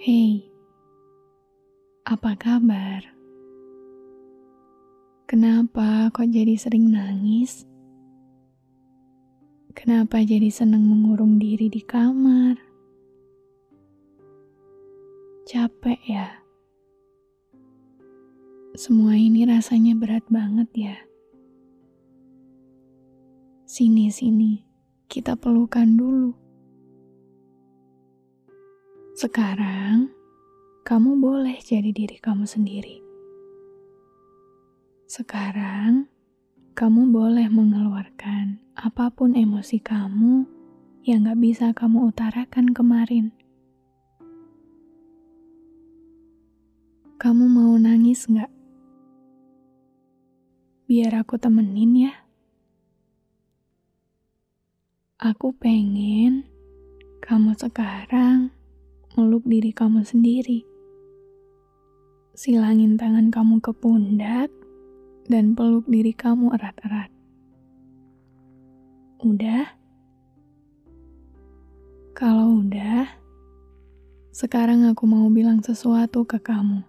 Hey, apa kabar? Kenapa kok jadi sering nangis? Kenapa jadi senang mengurung diri di kamar? Capek ya? Semua ini rasanya berat banget ya. Sini, sini, kita pelukan dulu. Sekarang, kamu boleh jadi diri kamu sendiri. Sekarang, kamu boleh mengeluarkan apa pun emosi kamu yang gak bisa kamu utarakan kemarin. Kamu mau nangis gak? Biar aku temenin ya. Aku pengen kamu sekarang meluk diri kamu sendiri. Silangin tangan kamu ke pundak dan peluk diri kamu erat-erat. Udah? Kalau udah, sekarang aku mau bilang sesuatu ke kamu.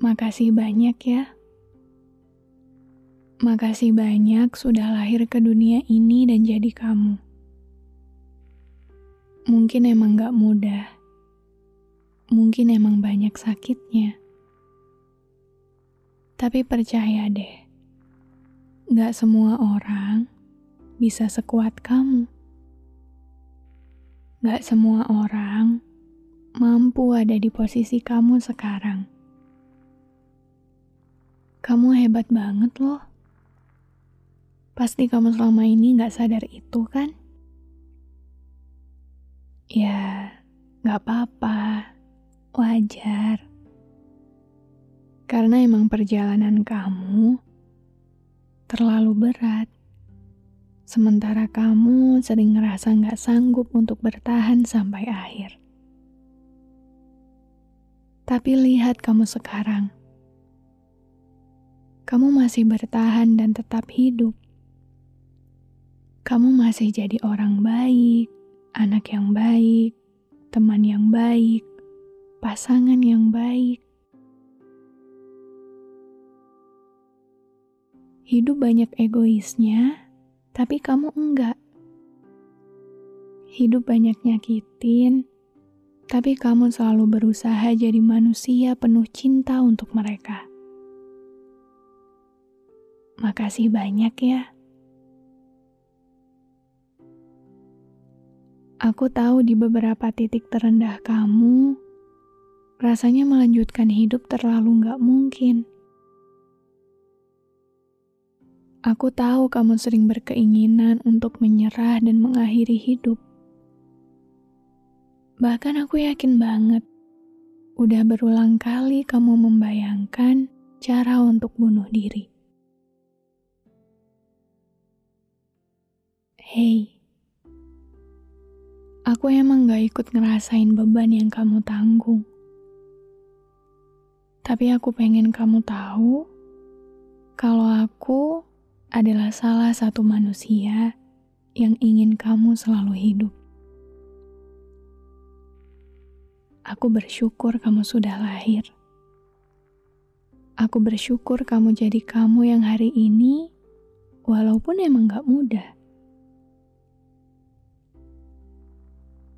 Makasih banyak ya. Makasih banyak sudah lahir ke dunia ini dan jadi kamu mungkin emang gak mudah. Mungkin emang banyak sakitnya. Tapi percaya deh, gak semua orang bisa sekuat kamu. Gak semua orang mampu ada di posisi kamu sekarang. Kamu hebat banget loh. Pasti kamu selama ini gak sadar itu kan? Ya, gak apa-apa. Wajar. Karena emang perjalanan kamu terlalu berat. Sementara kamu sering ngerasa gak sanggup untuk bertahan sampai akhir. Tapi lihat kamu sekarang. Kamu masih bertahan dan tetap hidup. Kamu masih jadi orang baik, anak yang baik, teman yang baik, pasangan yang baik. Hidup banyak egoisnya, tapi kamu enggak. Hidup banyak nyakitin, tapi kamu selalu berusaha jadi manusia penuh cinta untuk mereka. Makasih banyak ya. Aku tahu di beberapa titik terendah kamu, rasanya melanjutkan hidup terlalu gak mungkin. Aku tahu kamu sering berkeinginan untuk menyerah dan mengakhiri hidup. Bahkan aku yakin banget, udah berulang kali kamu membayangkan cara untuk bunuh diri. Hei, Aku emang gak ikut ngerasain beban yang kamu tanggung. Tapi aku pengen kamu tahu kalau aku adalah salah satu manusia yang ingin kamu selalu hidup. Aku bersyukur kamu sudah lahir. Aku bersyukur kamu jadi kamu yang hari ini walaupun emang gak mudah.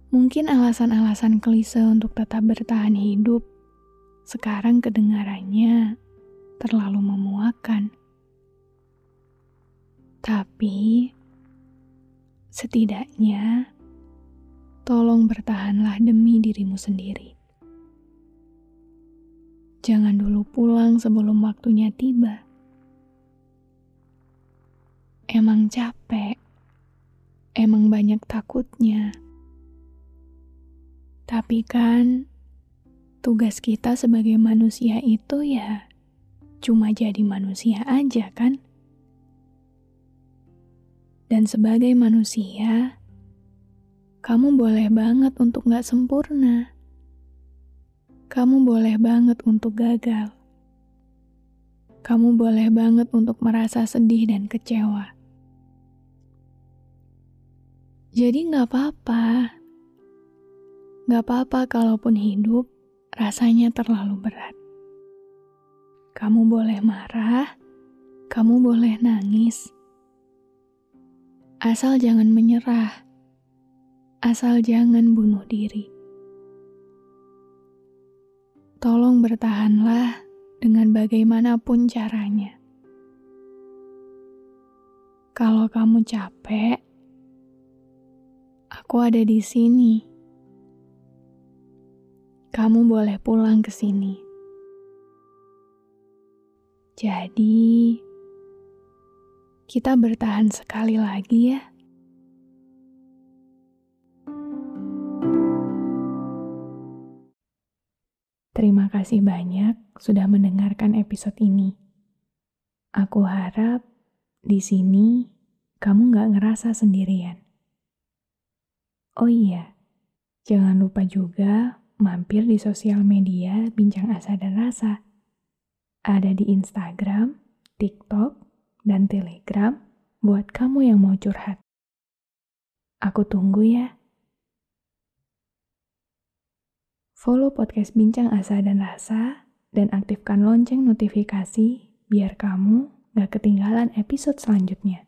Mungkin alasan-alasan klise untuk tetap bertahan hidup sekarang kedengarannya terlalu memuakan. Tapi setidaknya tolong bertahanlah demi dirimu sendiri. Jangan dulu pulang sebelum waktunya tiba. Emang capek, emang banyak takutnya. Tapi kan, tugas kita sebagai manusia itu ya cuma jadi manusia aja kan? Dan sebagai manusia, kamu boleh banget untuk gak sempurna. Kamu boleh banget untuk gagal. Kamu boleh banget untuk merasa sedih dan kecewa. Jadi gak apa-apa Gak apa-apa kalaupun hidup rasanya terlalu berat. Kamu boleh marah, kamu boleh nangis. Asal jangan menyerah, asal jangan bunuh diri. Tolong bertahanlah dengan bagaimanapun caranya. Kalau kamu capek, aku ada di sini kamu boleh pulang ke sini. Jadi, kita bertahan sekali lagi ya. Terima kasih banyak sudah mendengarkan episode ini. Aku harap di sini kamu gak ngerasa sendirian. Oh iya, jangan lupa juga mampir di sosial media Bincang Asa dan Rasa. Ada di Instagram, TikTok, dan Telegram buat kamu yang mau curhat. Aku tunggu ya. Follow podcast Bincang Asa dan Rasa dan aktifkan lonceng notifikasi biar kamu gak ketinggalan episode selanjutnya.